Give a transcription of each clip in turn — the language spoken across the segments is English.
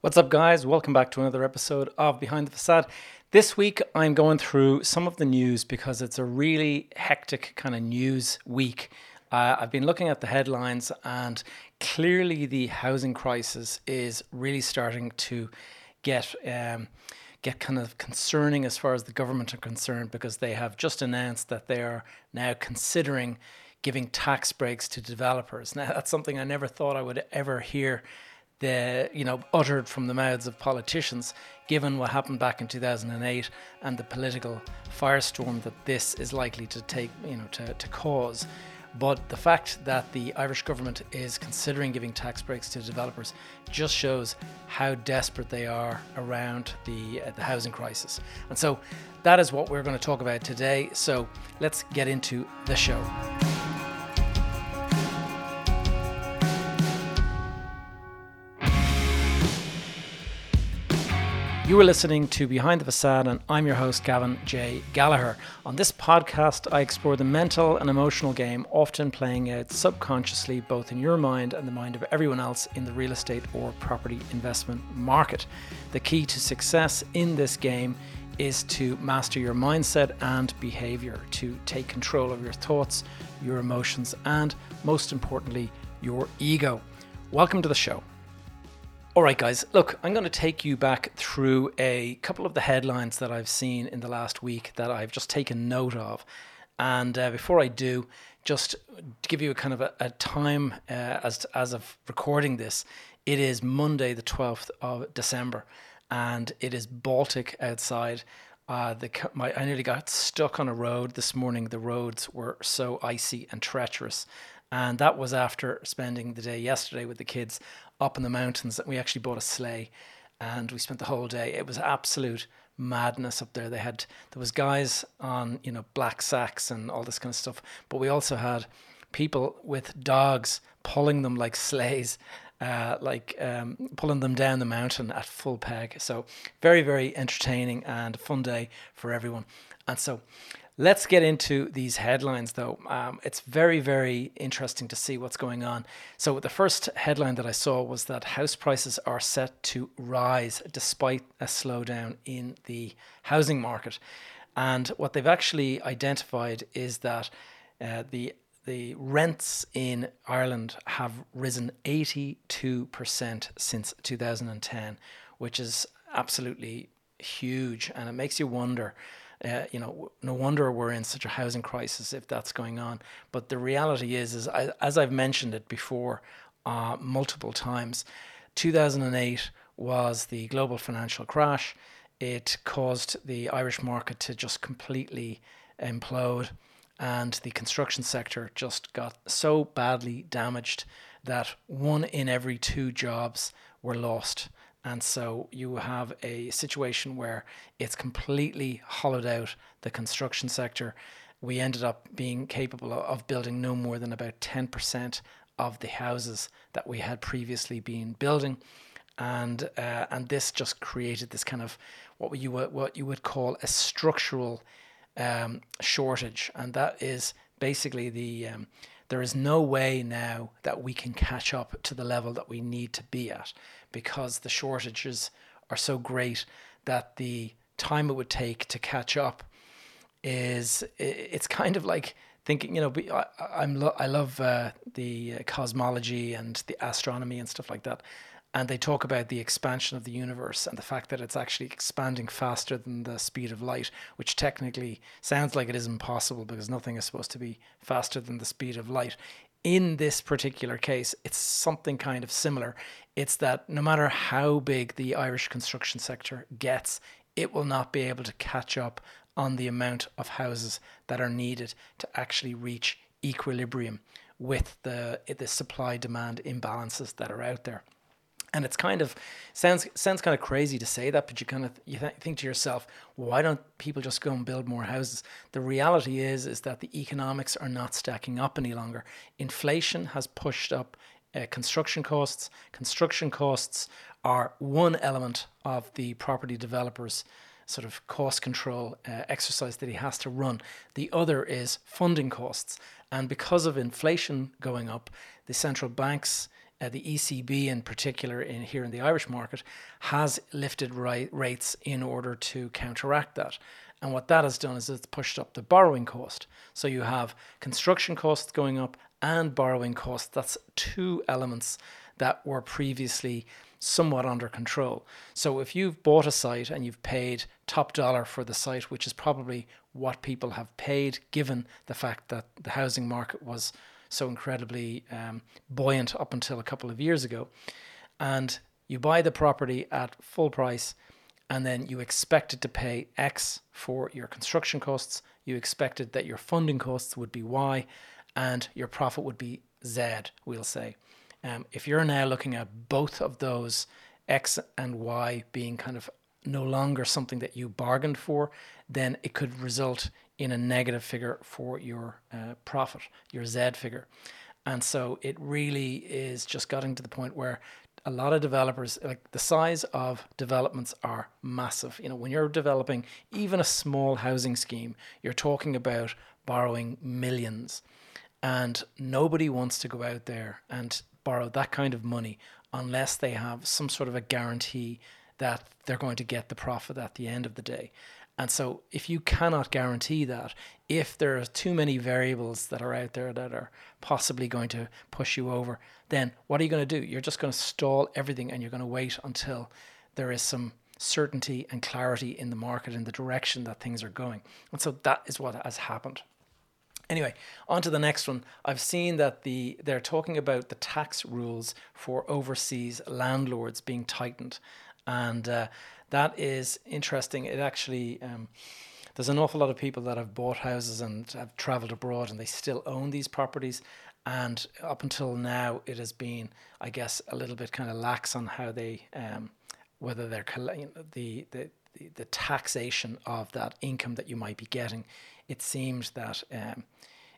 What's up, guys? Welcome back to another episode of Behind the Facade. This week, I'm going through some of the news because it's a really hectic kind of news week. Uh, I've been looking at the headlines, and clearly, the housing crisis is really starting to get um, get kind of concerning as far as the government are concerned because they have just announced that they are now considering giving tax breaks to developers. Now, that's something I never thought I would ever hear the you know uttered from the mouths of politicians given what happened back in 2008 and the political firestorm that this is likely to take you know to, to cause but the fact that the Irish government is considering giving tax breaks to developers just shows how desperate they are around the uh, the housing crisis. And so that is what we're going to talk about today. So let's get into the show. You are listening to Behind the Facade, and I'm your host, Gavin J. Gallagher. On this podcast, I explore the mental and emotional game often playing out subconsciously both in your mind and the mind of everyone else in the real estate or property investment market. The key to success in this game is to master your mindset and behavior, to take control of your thoughts, your emotions, and most importantly, your ego. Welcome to the show. All right, guys, look, I'm going to take you back through a couple of the headlines that I've seen in the last week that I've just taken note of. And uh, before I do, just to give you a kind of a, a time uh, as, as of recording this, it is Monday, the 12th of December, and it is Baltic outside. Uh, the my I nearly got stuck on a road this morning. The roads were so icy and treacherous, and that was after spending the day yesterday with the kids up in the mountains. That we actually bought a sleigh and we spent the whole day. It was absolute madness up there. They had there was guys on you know black sacks and all this kind of stuff, but we also had people with dogs pulling them like sleighs. Uh, like um, pulling them down the mountain at full peg. So, very, very entertaining and a fun day for everyone. And so, Let's get into these headlines, though. Um, it's very, very interesting to see what's going on. So, the first headline that I saw was that house prices are set to rise despite a slowdown in the housing market. And what they've actually identified is that uh, the the rents in Ireland have risen 82% since 2010, which is absolutely huge. And it makes you wonder uh, you know, no wonder we're in such a housing crisis if that's going on. But the reality is, is I, as I've mentioned it before uh, multiple times, 2008 was the global financial crash. It caused the Irish market to just completely implode, and the construction sector just got so badly damaged that one in every two jobs were lost. And so you have a situation where it's completely hollowed out the construction sector. We ended up being capable of building no more than about 10% of the houses that we had previously been building. And uh, and this just created this kind of what you would, what you would call a structural um, shortage, and that is basically the um, there is no way now that we can catch up to the level that we need to be at because the shortages are so great that the time it would take to catch up is it's kind of like thinking you know I, am lo- I love uh, the cosmology and the astronomy and stuff like that. And they talk about the expansion of the universe and the fact that it's actually expanding faster than the speed of light which technically sounds like it is impossible because nothing is supposed to be faster than the speed of light in this particular case, it's something kind of similar. It's that no matter how big the Irish construction sector gets, it will not be able to catch up on the amount of houses that are needed to actually reach equilibrium with the the supply demand imbalances that are out there and it's kind of sounds sounds kind of crazy to say that but you kind of you th- think to yourself why don't people just go and build more houses? The reality is is that the economics are not stacking up any longer. Inflation has pushed up uh, construction costs. Construction costs are one element of the property developers sort of cost control uh, exercise that he has to run. The other is funding costs. And because of inflation going up the central banks uh, the ECB in particular in here in the Irish market has lifted ri- rates in order to counteract that. And what that has done is it's pushed up the borrowing cost. So you have construction costs going up and borrowing costs. That's two elements that were previously somewhat under control. So if you've bought a site and you've paid top dollar for the site, which is probably what people have paid given the fact that the housing market was so incredibly um, buoyant up until a couple of years ago, and you buy the property at full price and then you expected to pay X for your construction costs, you expected that your funding costs would be Y, and your profit would be Z, we'll say. Um, if you're now looking at both of those X and Y being kind of no longer something that you bargained for, then it could result in a negative figure for your uh, profit, your Z figure. And so it really is just getting to the point where a lot of developers, like the size of developments are massive. You know, when you're developing even a small housing scheme, you're talking about borrowing millions. And nobody wants to go out there and borrow that kind of money unless they have some sort of a guarantee that they're going to get the profit at the end of the day. And so, if you cannot guarantee that, if there are too many variables that are out there that are possibly going to push you over, then what are you going to do? You're just going to stall everything and you're going to wait until there is some certainty and clarity in the market in the direction that things are going. And so, that is what has happened. Anyway, on to the next one. I've seen that the they're talking about the tax rules for overseas landlords being tightened, and uh, that is interesting. It actually um, there's an awful lot of people that have bought houses and have travelled abroad, and they still own these properties. And up until now, it has been, I guess, a little bit kind of lax on how they, um, whether they're the the the taxation of that income that you might be getting it seemed that um,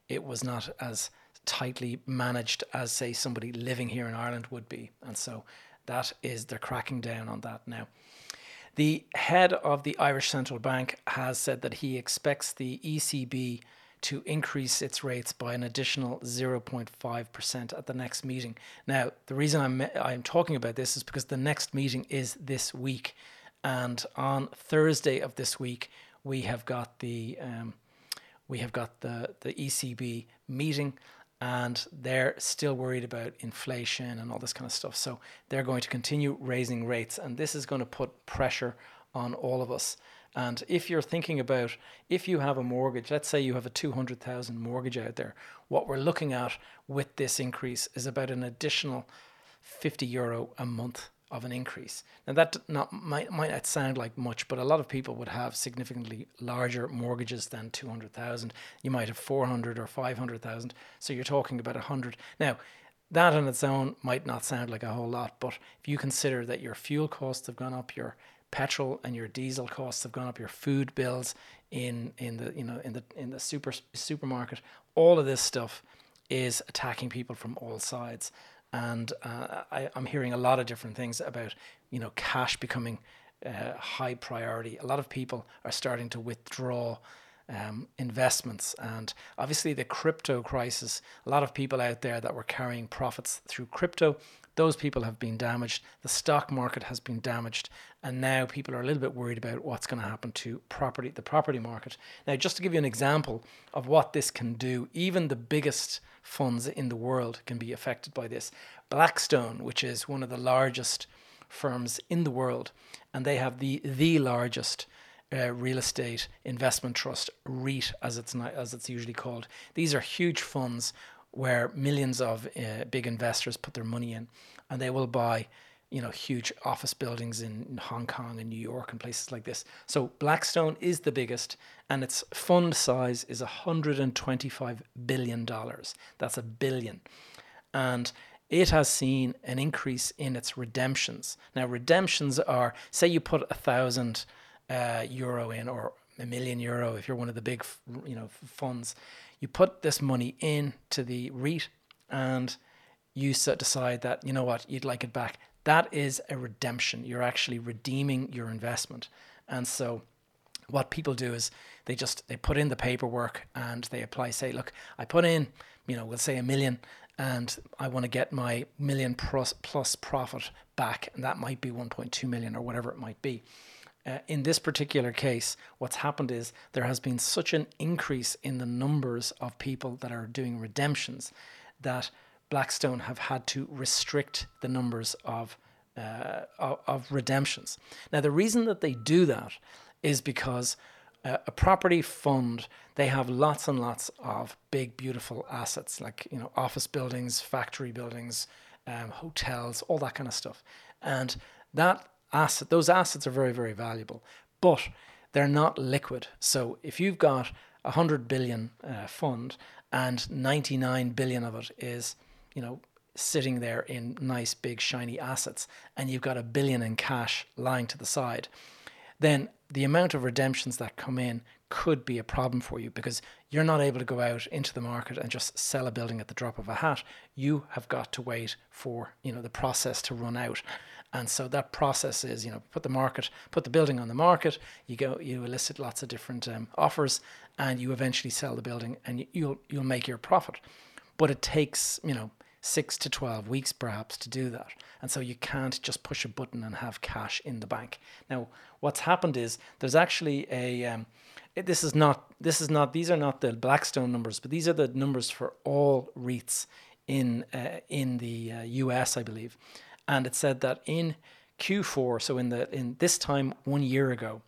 it was not as tightly managed as, say, somebody living here in Ireland would be. And so that is, they're cracking down on that now. The head of the Irish Central Bank has said that he expects the ECB to increase its rates by an additional 0.5% at the next meeting. Now, the reason I'm, I'm talking about this is because the next meeting is this week. And on Thursday of this week, we have got the um, we have got the, the ECB meeting and they're still worried about inflation and all this kind of stuff. So they're going to continue raising rates, and this is going to put pressure on all of us. And if you're thinking about if you have a mortgage, let's say you have a 200,000 mortgage out there, what we're looking at with this increase is about an additional 50 euro a month of an increase. Now that not might might not sound like much, but a lot of people would have significantly larger mortgages than two hundred thousand. You might have four hundred or five hundred thousand. So you're talking about a hundred. Now, that on its own might not sound like a whole lot, but if you consider that your fuel costs have gone up, your petrol and your diesel costs have gone up, your food bills in in the you know in the in the super supermarket, all of this stuff is attacking people from all sides and uh, I, am hearing a lot of different things about you know cash becoming uh, high priority. A lot of people are starting to withdraw um, investments, and obviously the crypto crisis. A lot of people out there that were carrying profits through crypto. Those people have been damaged. The stock market has been damaged, and now people are a little bit worried about what's going to happen to property, the property market. Now, just to give you an example of what this can do, even the biggest funds in the world can be affected by this. Blackstone, which is one of the largest firms in the world, and they have the the largest uh, real estate investment trust REIT, as it's not, as it's usually called. These are huge funds where millions of uh, big investors put their money in, and they will buy you know huge office buildings in Hong Kong and New York and places like this. So Blackstone is the biggest, and its fund size is 125 billion dollars. That's a billion, and it has seen an increase in its redemptions. Now redemptions are say you put a thousand uh, euro in or a million euro if you're one of the big you know funds. You put this money in to the REIT and you decide that you know what you'd like it back that is a redemption. You're actually redeeming your investment. And so what people do is they just they put in the paperwork and they apply say look i put in you know we'll say a million and I want to get my million plus, plus profit back, and that might be 1.2 million or whatever it might be. Uh, in this particular case, what's happened is there has been such an increase in the numbers of people that are doing redemptions that Blackstone have had to restrict the numbers of, uh, of, redemptions. Now, the reason that they do that is because uh, a property fund they have lots and lots of big, beautiful assets like you know office buildings, factory buildings, um, hotels, all that kind of stuff, and that asset, those assets are very, very valuable, but they're not liquid. So if you've got a hundred billion uh, fund and 99 billion of it is, you know, sitting there in nice big shiny assets, and you've got a billion in cash lying to the side, then the amount of redemptions that come in could be a problem for you because you're not able to go out into the market and just sell a building at the drop of a hat. You have got to wait for you know the process to run out, and so that process is you know put the market, put the building on the market. You go, you elicit lots of different um, offers, and you eventually sell the building, and you'll you'll make your profit. But it takes you know six to 12 weeks perhaps to do that. And so you can't just push a button and have cash in the bank. Now, what's happened is there's actually a, um, this is not, this is not, these are not the Blackstone numbers, but these are the numbers for all REITs in, uh, in the uh, US, I believe. And it said that in Q4, so in the, in this time one year ago,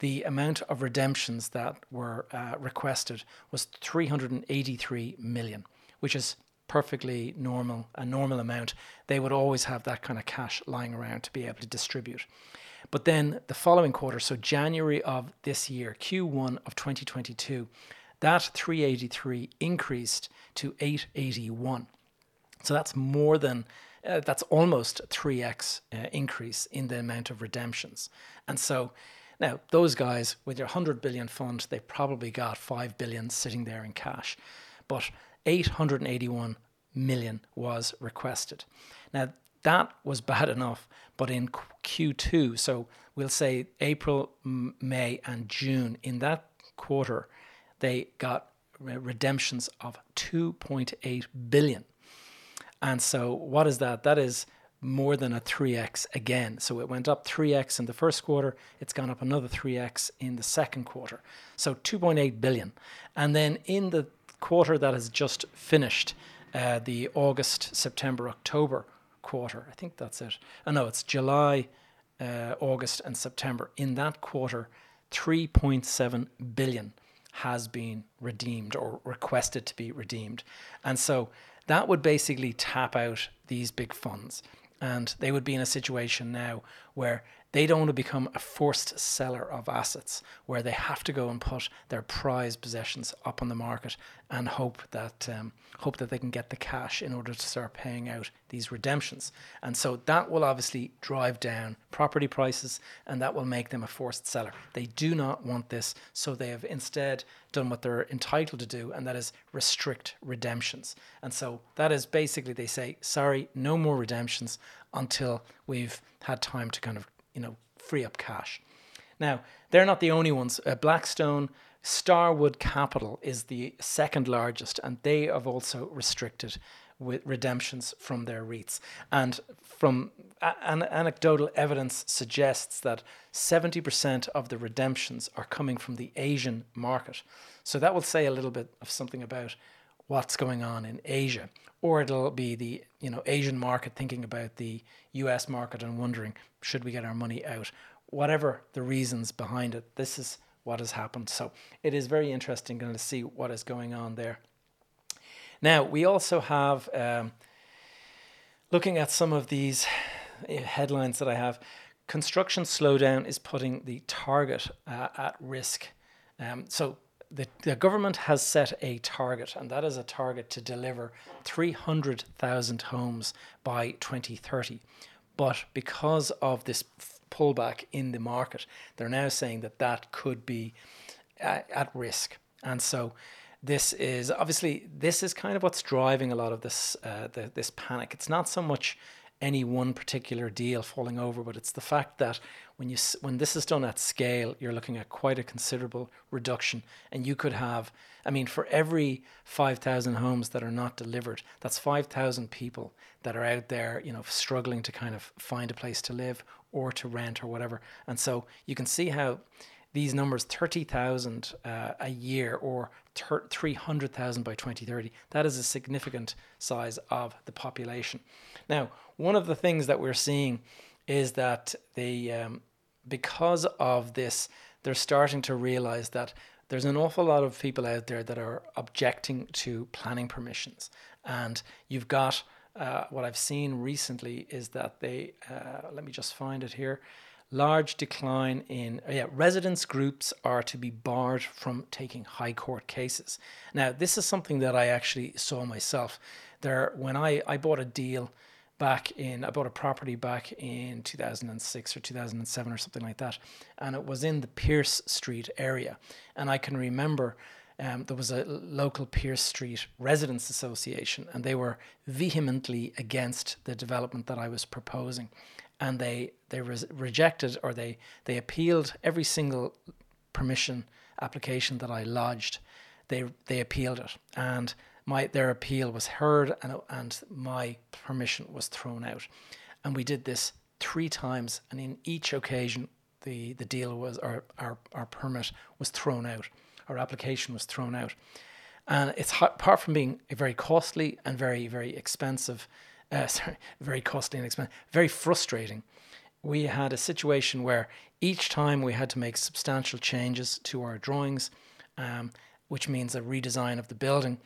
the amount of redemptions that were uh, requested was 383 million, which is perfectly normal, a normal amount, they would always have that kind of cash lying around to be able to distribute. But then the following quarter, so January of this year, Q1 of 2022, that 383 increased to 881. So that's more than uh, that's almost 3x uh, increase in the amount of redemptions. And so now those guys with your 100 billion fund, they probably got 5 billion sitting there in cash. But 881 million was requested. Now, that was bad enough, but in Q2, so we'll say April, May, and June, in that quarter, they got redemptions of 2.8 billion. And so, what is that? That is more than a 3x again. So it went up 3x in the first quarter, it's gone up another 3x in the second quarter. So 2.8 billion. And then in the quarter that has just finished, uh, the August, September, October quarter. I think that's it. Oh, no, it's July, uh, August, and September. In that quarter, 3.7 billion has been redeemed or requested to be redeemed. And so that would basically tap out these big funds. And they would be in a situation now where they don't want to become a forced seller of assets where they have to go and put their prized possessions up on the market and hope that um, hope that they can get the cash in order to start paying out these redemptions. And so that will obviously drive down property prices and that will make them a forced seller. They do not want this, so they have instead done what they're entitled to do, and that is restrict redemptions. And so that is basically they say, sorry, no more redemptions until we've had time to kind of you know, free up cash. Now, they're not the only ones. Uh, Blackstone, Starwood Capital is the second largest, and they have also restricted with redemptions from their REITs. And from an anecdotal evidence suggests that 70% of the redemptions are coming from the Asian market. So that will say a little bit of something about what's going on in Asia, or it'll be the you know Asian market thinking about the U.S. market and wondering should we get our money out. Whatever the reasons behind it, this is what has happened. So it is very interesting going to see what is going on there. Now we also have um, looking at some of these eh, headlines that I have. Construction slowdown is putting the target uh, at risk. Um, so the, the government has set a target, and that is a target to deliver 300,000 homes by 2030. But because of this pullback in the market, they're now saying that that could be at, at risk. And so this is obviously this is kind of what's driving a lot of this uh, the, this panic. It's not so much any one particular deal falling over, but it's the fact that when you when this is done at scale, you're looking at quite a considerable reduction, and you could have, I mean, for every five thousand homes that are not delivered, that's five thousand people that are out there, you know, struggling to kind of find a place to live or to rent or whatever, and so you can see how these numbers 30,000 uh, a year or 300,000 by 2030 that is a significant size of the population. Now one of the things that we're seeing is that the um, because of this they're starting to realize that there's an awful lot of people out there that are objecting to planning permissions and you've got uh, what I've seen recently is that they uh, let me just find it here large decline in uh, yeah, residents groups are to be barred from taking high court cases. Now, this is something that I actually saw myself. There, when I, I bought a deal back in, I bought a property back in 2006 or 2007 or something like that, and it was in the Pearse Street area. And I can remember um, there was a local Pearse Street Residents Association, and they were vehemently against the development that I was proposing and they they rejected or they they appealed every single permission application that I lodged. They they appealed it, and my their appeal was heard, and and my permission was thrown out, and we did this three times, and in each occasion the the deal was or our our permit was thrown out, our application was thrown out, and it's apart from being very costly and very very expensive uh, sorry, very costly and expensive, very frustrating. We had a situation where each time we had to make substantial changes to our drawings, um, which means a redesign of the building.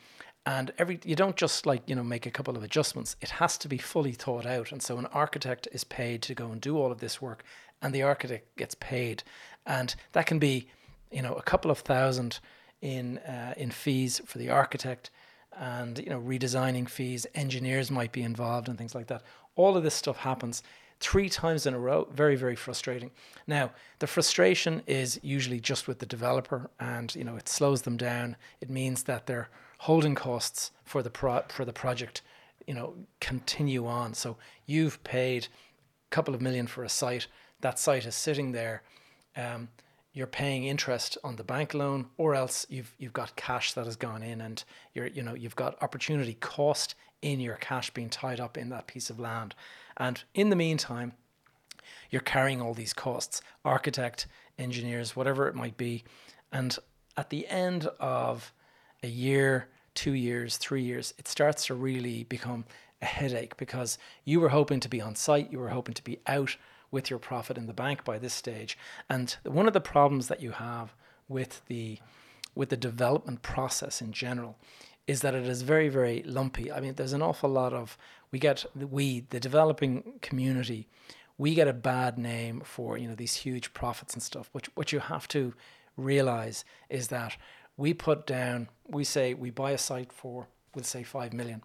And every you don't just like you know make a couple of adjustments. It has to be fully thought out. And so an architect is paid to go and do all of this work, and the architect gets paid, and that can be you know a couple of thousand in uh, in fees for the architect and you know redesigning fees engineers might be involved and things like that. All of this stuff happens three times in a row. Very very frustrating. Now the frustration is usually just with the developer and you know it slows them down. It means that their holding costs for the pro- for the project you know continue on. So you've paid a couple of million for a site. That site is sitting there. Um, you're paying interest on the bank loan or else you've you've got cash that has gone in and you're you know you've got opportunity cost in your cash being tied up in that piece of land. And in the meantime you're carrying all these costs architect engineers whatever it might be. And at the end of a year 2 years 3 years it starts to really become a headache because you were hoping to be on site you were hoping to be out with your profit in the bank by this stage. And one of the problems that you have with the with the development process in general is that it is very very lumpy. I mean, there's an awful lot of we get we the developing community we get a bad name for you know these huge profits and stuff. Which what you have to realize is that we put down we say we buy a site for we'll say five million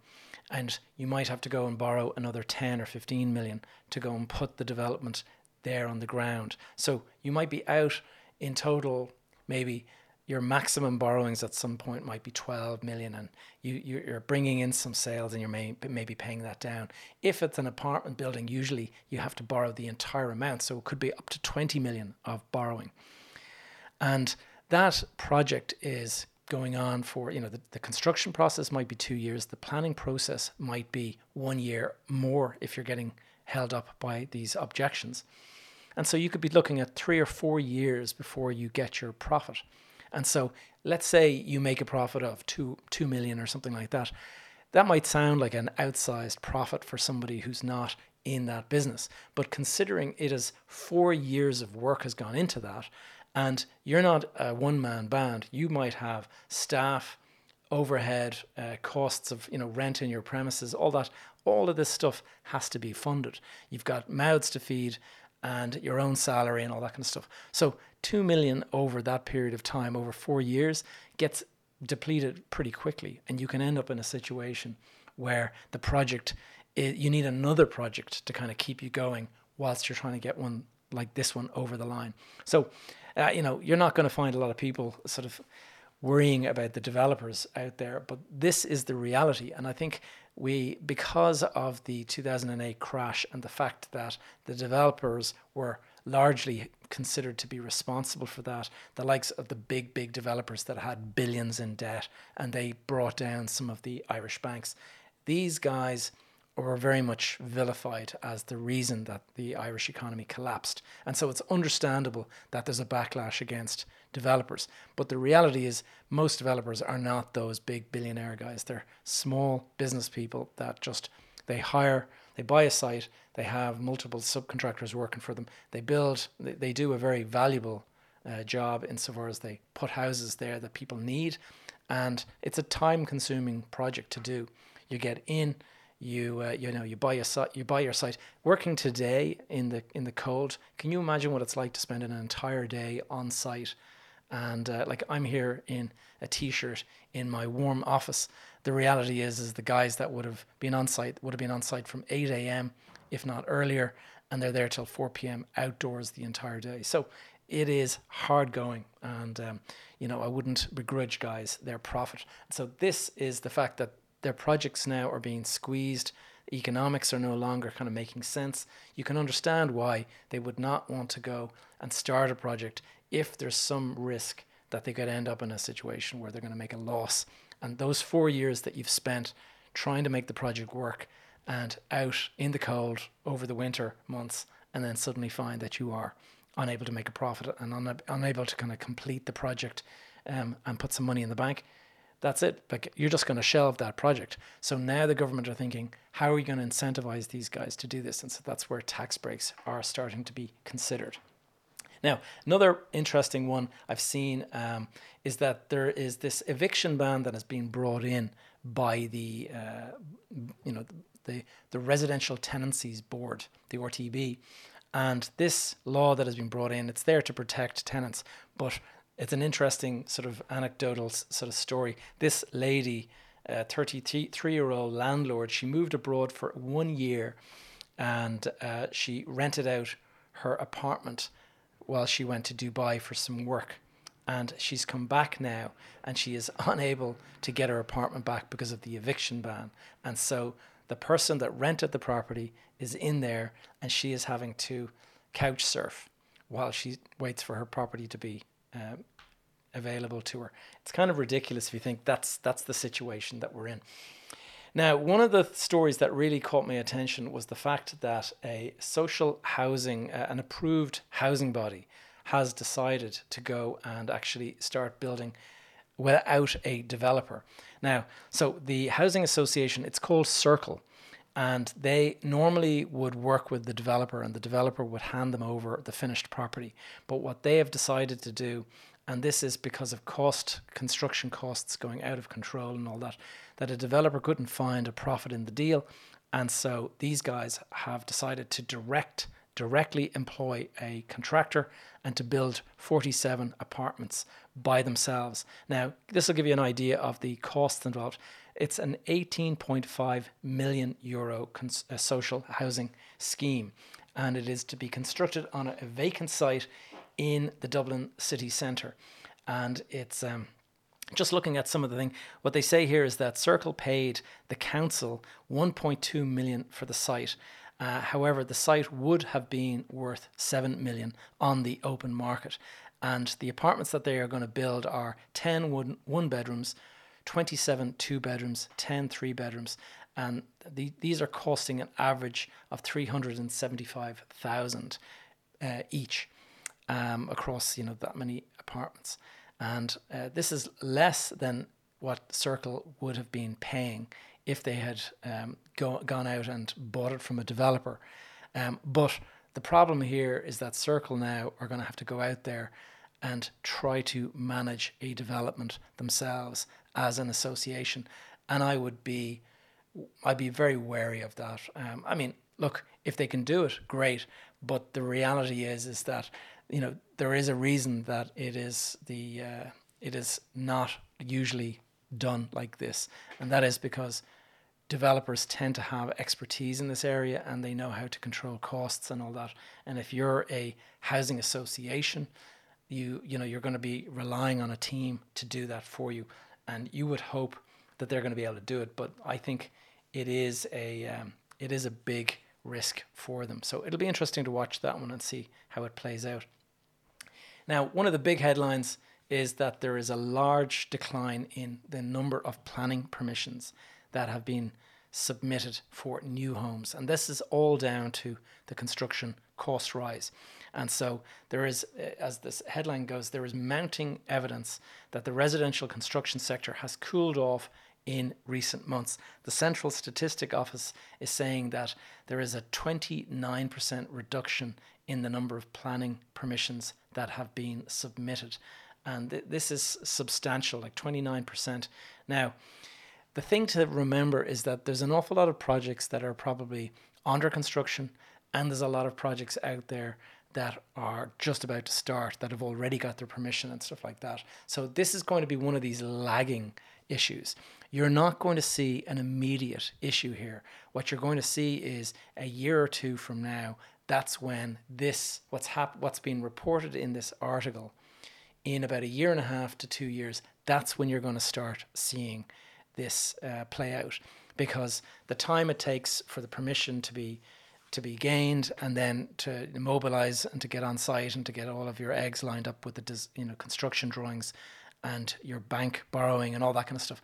and you might have to go and borrow another 10 or 15 million to go and put the development there on the ground. So you might be out in total, maybe your maximum borrowings at some point might be 12 million and you, you're bringing in some sales and you're may, maybe paying that down. If it's an apartment building, usually you have to borrow the entire amount. So it could be up to 20 million of borrowing. And that project is going on for, you know, the, the construction process might be two years, the planning process might be one year more if you're getting held up by these objections. And so you could be looking at three or four years before you get your profit. And so let's say you make a profit of two two million or something like that. That might sound like an outsized profit for somebody who's not in that business. But considering it is four years of work has gone into that, and you're not a one man band. You might have staff, overhead, uh, costs of you know rent in your premises, all that. All of this stuff has to be funded. You've got mouths to feed and your own salary and all that kind of stuff. So two million over that period of time, over four years, gets depleted pretty quickly, and you can end up in a situation where the project you need another project to kind of keep you going whilst you're trying to get one like this one over the line. So uh, you know, you're not going to find a lot of people sort of worrying about the developers out there, but this is the reality. And I think we because of the 2008 crash and the fact that the developers were largely considered to be responsible for that the likes of the big big developers that had billions in debt and they brought down some of the Irish banks these guys were very much vilified as the reason that the Irish economy collapsed. And so it's understandable that there's a backlash against developers. But the reality is, most developers are not those big billionaire guys. They're small business people that just they hire, they buy a site, they have multiple subcontractors working for them. They build, they, do a very valuable uh, job insofar as they put houses there that people need. And it's a time consuming project to do. You get in, you uh, you know you buy a site you buy your site. Working today in the in the cold can you imagine what it's like to spend an entire day on site? And uh, like I'm here in a t-shirt in my warm office. The reality is is the guys that would have been on site would have been on site from 8 a.m if not earlier and they're there till 4 p.m outdoors the entire day. So it is hard going and um, you know I wouldn't begrudge guys their profit. So this is the fact that their projects now are being squeezed. Economics are no longer kind of making sense. You can understand why they would not want to go and start a project if there's some risk that they could end up in a situation where they're going to make a loss. And those four years that you've spent trying to make the project work and out in the cold over the winter months, and then suddenly find that you are unable to make a profit and un- unable to kind of complete the project um, and put some money in the bank that's it. Like you're just going to shelve that project. So now the government are thinking, how are we going to incentivize these guys to do this? And so that's where tax breaks are starting to be considered. Now, another interesting one I've seen um, is that there is this eviction ban that has been brought in by the, uh, you know, the the Residential Tenancies Board, the RTB, and this law that has been brought in, it's there to protect tenants, but it's an interesting sort of anecdotal sort of story. This lady, a 33 year old landlord, she moved abroad for one year and uh, she rented out her apartment while she went to Dubai for some work. And she's come back now and she is unable to get her apartment back because of the eviction ban. And so the person that rented the property is in there and she is having to couch surf while she waits for her property to be um, available to her. It's kind of ridiculous if you think that's that's the situation that we're in. Now, one of the stories that really caught my attention was the fact that a social housing, uh, an approved housing body, has decided to go and actually start building without a developer. Now, so the housing association, it's called Circle, and they normally would work with the developer, and the developer would hand them over the finished property. But what they have decided to do and this is because of cost construction costs going out of control and all that that a developer couldn't find a profit in the deal. And so these guys have decided to direct directly employ a contractor and to build 47 apartments by themselves. Now this will give you an idea of the costs involved it's an 18.5 million euro cons- uh, social housing scheme and it is to be constructed on a, a vacant site in the Dublin city centre. And it's um, just looking at some of the thing. What they say here is that Circle paid the council 1.2 million for the site. Uh, however, the site would have been worth 7 million on the open market. And the apartments that they are going to build are 10 one, one bedrooms, 27 two bedrooms, 10 three bedrooms, and the, these are costing an average of 375,000 uh, each um, across you know that many apartments, and uh, this is less than what Circle would have been paying if they had um, go, gone out and bought it from a developer. Um, but the problem here is that Circle now are going to have to go out there and try to manage a development themselves as an association, and I would be, I'd be very wary of that. Um, I mean, look, if they can do it, great. But the reality is, is that you know there is a reason that it is the uh, it is not usually done like this, and that is because developers tend to have expertise in this area and they know how to control costs and all that. And if you're a housing association, you you know you're going to be relying on a team to do that for you, and you would hope that they're going to be able to do it. But I think it is a um, it is a big risk for them. So it'll be interesting to watch that one and see how it plays out. Now, one of the big headlines is that there is a large decline in the number of planning permissions that have been submitted for new homes. And this is all down to the construction cost rise. And so there is, uh, as this headline goes, there is mounting evidence that the residential construction sector has cooled off in recent months. The Central Statistic Office is saying that there is a 29% reduction in the number of planning permissions that have been submitted. And th- this is substantial, like 29%. Now, the thing to remember is that there's an awful lot of projects that are probably under construction, and there's a lot of projects out there that are just about to start that have already got their permission and stuff like that. So this is going to be one of these lagging issues. You're not going to see an immediate issue here. What you're going to see is a year or two from now, that's when this what's hap- what's been reported in this article in about a year and a half to 2 years, that's when you're going to start seeing this uh, play out because the time it takes for the permission to be to be gained and then to mobilize and to get on site and to get all of your eggs lined up with the you know construction drawings and your bank borrowing and all that kind of stuff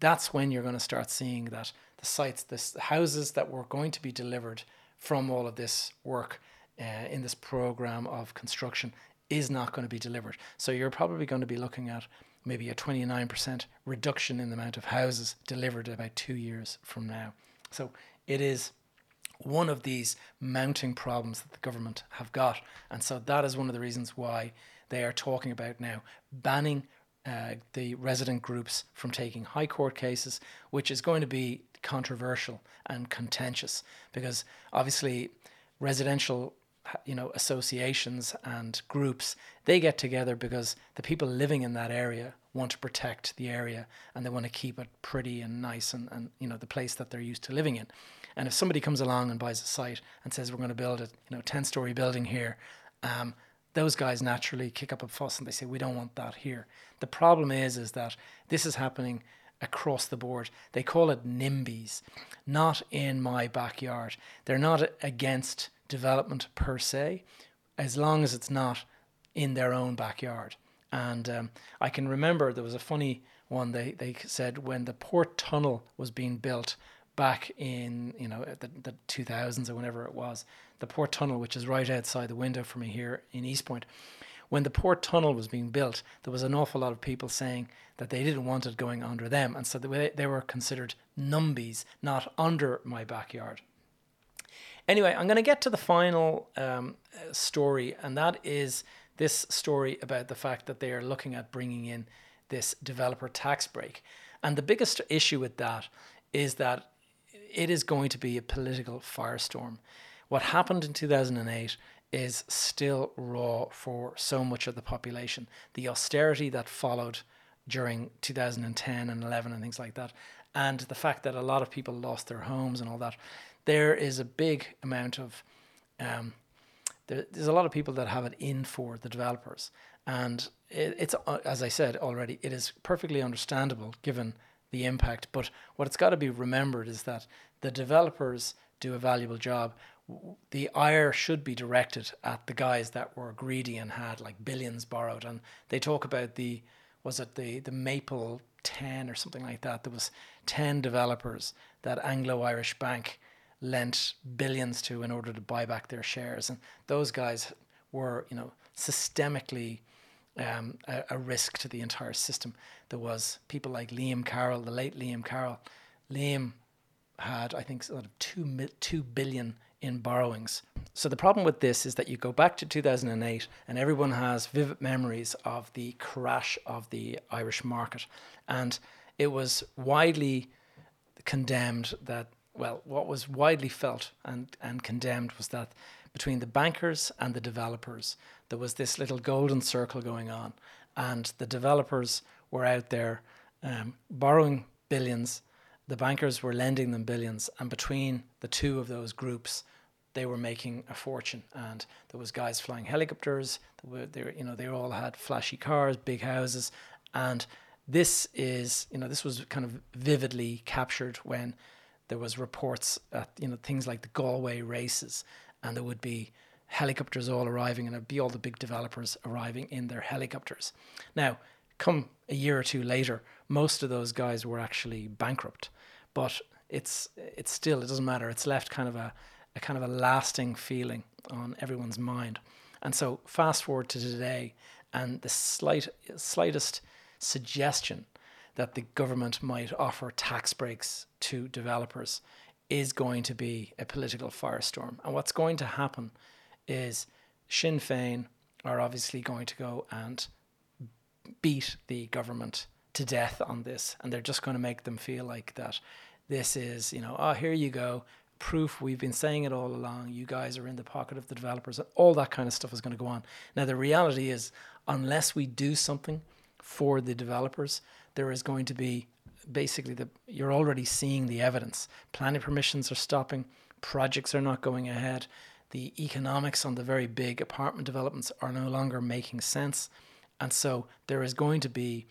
that's when you're going to start seeing that the sites this the houses that were going to be delivered from all of this work uh, in this program of construction is not going to be delivered so you're probably going to be looking at maybe a 29% reduction in the amount of houses delivered about two years from now. So it is one of these mounting problems that the government have got. And so that is one of the reasons why they are talking about now banning uh, the resident groups from taking high court cases, which is going to be controversial and contentious because obviously residential you know associations and groups they get together because the people living in that area want to protect the area and they want to keep it pretty and nice and, and you know the place that they're used to living in and if somebody comes along and buys a site and says we're going to build a you know 10 story building here um, those guys naturally kick up a fuss and they say we don't want that here the problem is is that this is happening across the board. They call it NIMBYs, not in my backyard. They're not against development per se, as long as it's not in their own backyard. And um, I can remember there was a funny one. They they said when the port tunnel was being built back in you know the the two thousands or whenever it was, the port tunnel, which is right outside the window for me here in east point When the port tunnel was being built, there was an awful lot of people saying that they didn't want it going under them, and so they, they were considered numbies, not under my backyard. Anyway, I'm going to get to the final um, story, and that is this story about the fact that they are looking at bringing in this developer tax break. And the biggest issue with that is that it is going to be a political firestorm. What happened in 2008 is still raw for so much of the population. The austerity that followed during 2010 and 11 and things like that, and the fact that a lot of people lost their homes and all that there is a big amount of um, there, there's a lot of people that have it in for the developers, and it, it's uh, as I said already, it is perfectly understandable given the impact. But what it's got to be remembered is that the developers do a valuable job. The ire should be directed at the guys that were greedy and had like billions borrowed, and they talk about the was it the the Maple ten or something like that. There was ten developers that Anglo Irish Bank lent billions to in order to buy back their shares. And those guys were, you know, systemically um, a, a, risk to the entire system. There was people like Liam Carroll, the late Liam Carroll. Liam had, I think, sort of two, two billion in borrowings. So the problem with this is that you go back to 2008 and everyone has vivid memories of the crash of the Irish market. And it was widely condemned that well, what was widely felt and, and condemned was that between the bankers and the developers, there was this little golden circle going on. And the developers were out there um, borrowing billions, the bankers were lending them billions. And between the two of those groups, they were making a fortune. And there was guys flying helicopters, they, were, they, were, you know, they all had flashy cars, big houses. And this is, you know, this was kind of vividly captured when there was reports at you know things like the Galway races, and there would be helicopters all arriving, and it'd be all the big developers arriving in their helicopters. Now, come a year or two later, most of those guys were actually bankrupt, but it's it's still it doesn't matter. It's left kind of a, a kind of a lasting feeling on everyone's mind. And so fast forward to today, and the slight slightest suggestion that the government might offer tax breaks to developers is going to be a political firestorm. And what's going to happen is Sinn Féin are obviously going to go and beat the government to death on this, and they're just going to make them feel like that this is, you know, oh, here you go, proof we've been saying it all along. You guys are in the pocket of the developers. and All that kind of stuff is going to go on. Now, the reality is, unless we do something for the developers, there is going to be basically the you're already seeing the evidence. Planning permissions are stopping, projects are not going ahead. The economics on the very big apartment developments are no longer making sense. And so there is going to be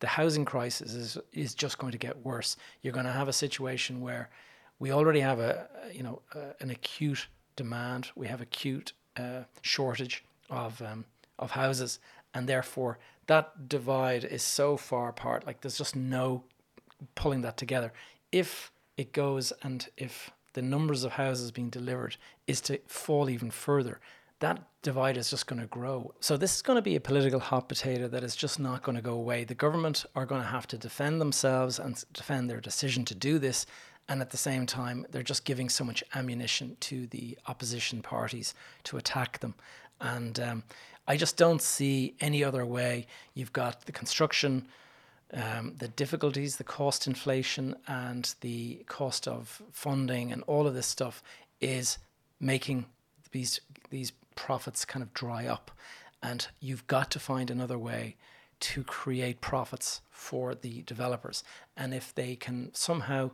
the housing crisis is is just going to get worse. You're going to have a situation where we already have a you know an acute demand. We have acute uh, shortage of um, of houses, and therefore that divide is so far apart. Like there's just no pulling that together. If it goes and if the numbers of houses being delivered is to fall even further, that divide is just going to grow. So this is going to be a political hot potato that is just not going to go away. The government are going to have to defend themselves and defend their decision to do this. And at the same time, they're just giving so much ammunition to the opposition parties to attack them. And um, I just don't see any other way. You've got the construction, um, the difficulties, the cost inflation, and the cost of funding, and all of this stuff is making these these profits kind of dry up. And you've got to find another way to create profits for the developers. And if they can somehow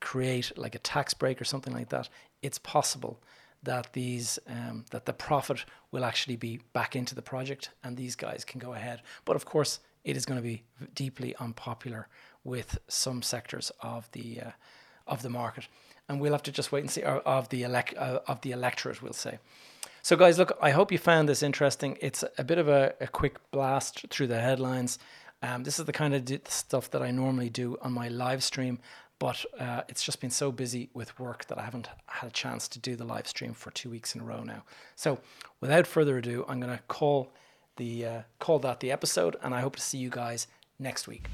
create like a tax break or something like that, it's possible that these um, that the profit will actually be back into the project and these guys can go ahead. But of course, it is going to be deeply unpopular with some sectors of the uh, of the market, and we'll have to just wait and see of the elect uh, of the electorate. We'll say. So, guys, look, I hope you found this interesting. It's a bit of a, a quick blast through the headlines. Um, this is the kind of stuff that I normally do on my live stream, but uh, it's just been so busy with work that I haven't had a chance to do the live stream for two weeks in a row now. So, without further ado, I'm going to call the uh, call that the episode, and I hope to see you guys next week.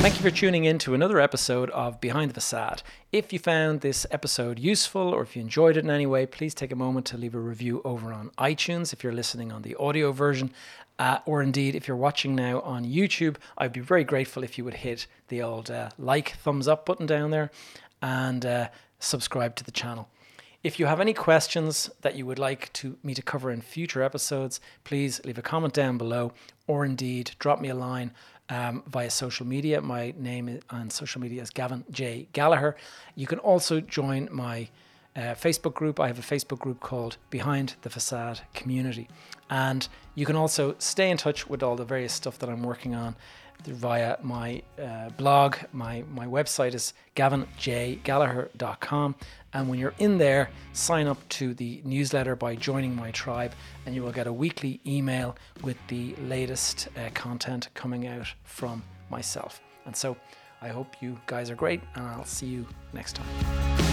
Thank you for tuning in to another episode of Behind the Facade. If you found this episode useful or if you enjoyed it in any way, please take a moment to leave a review over on iTunes if you're listening on the audio version. Uh, or indeed, if you're watching now on YouTube, I'd be very grateful if you would hit the old uh, like, thumbs up button down there and uh, subscribe to the channel. If you have any questions that you would like to me to cover in future episodes, please leave a comment down below or indeed drop me a line um, via social media. My name on social media is Gavin J. Gallagher. You can also join my uh, Facebook group. I have a Facebook group called Behind the Facade Community. And you can also stay in touch with all the various stuff that I'm working on via my uh, blog. My, my website is gavinjgallagher.com. And when you're in there, sign up to the newsletter by joining my tribe, and you will get a weekly email with the latest uh, content coming out from myself. And so I hope you guys are great, and I'll see you next time.